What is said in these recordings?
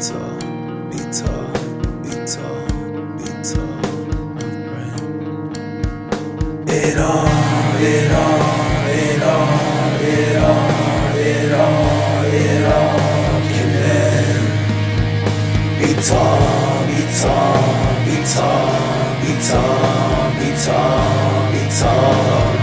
tall, be tall, be my friend. It all, it all, it all, it all, it all, it all can end. Be tall, be tall, be tall, be tall, be tall, be tall,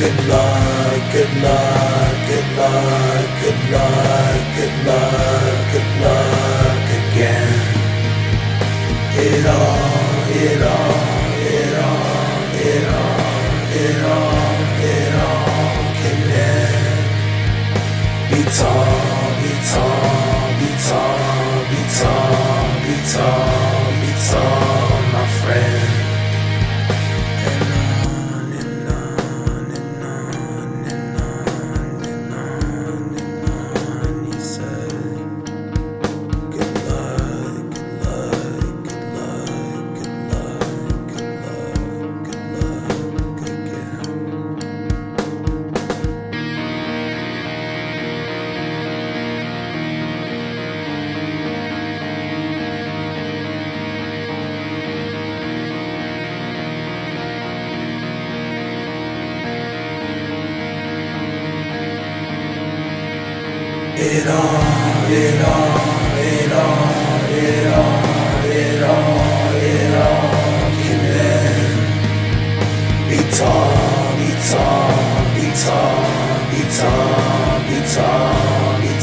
Good luck, good luck, good luck, good luck, good luck, good luck again. It all, it all, it all, it all, it all, it all can end. Be tall, be tall, be tall, be tall, be tall, It all, it all, it all, it all, it all, it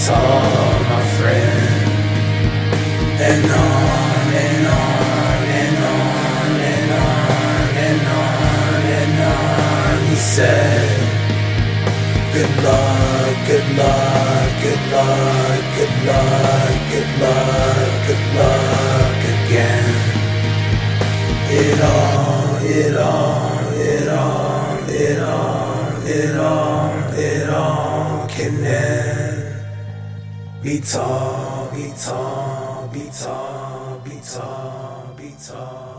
all my friend. And on and on and on and on and on and on he said. Good luck, good luck, good luck, good luck, good luck, good luck again. It all, it all, it all, it all, it all, it all can end. Be tall, be tall, be tall, be tall, be tall.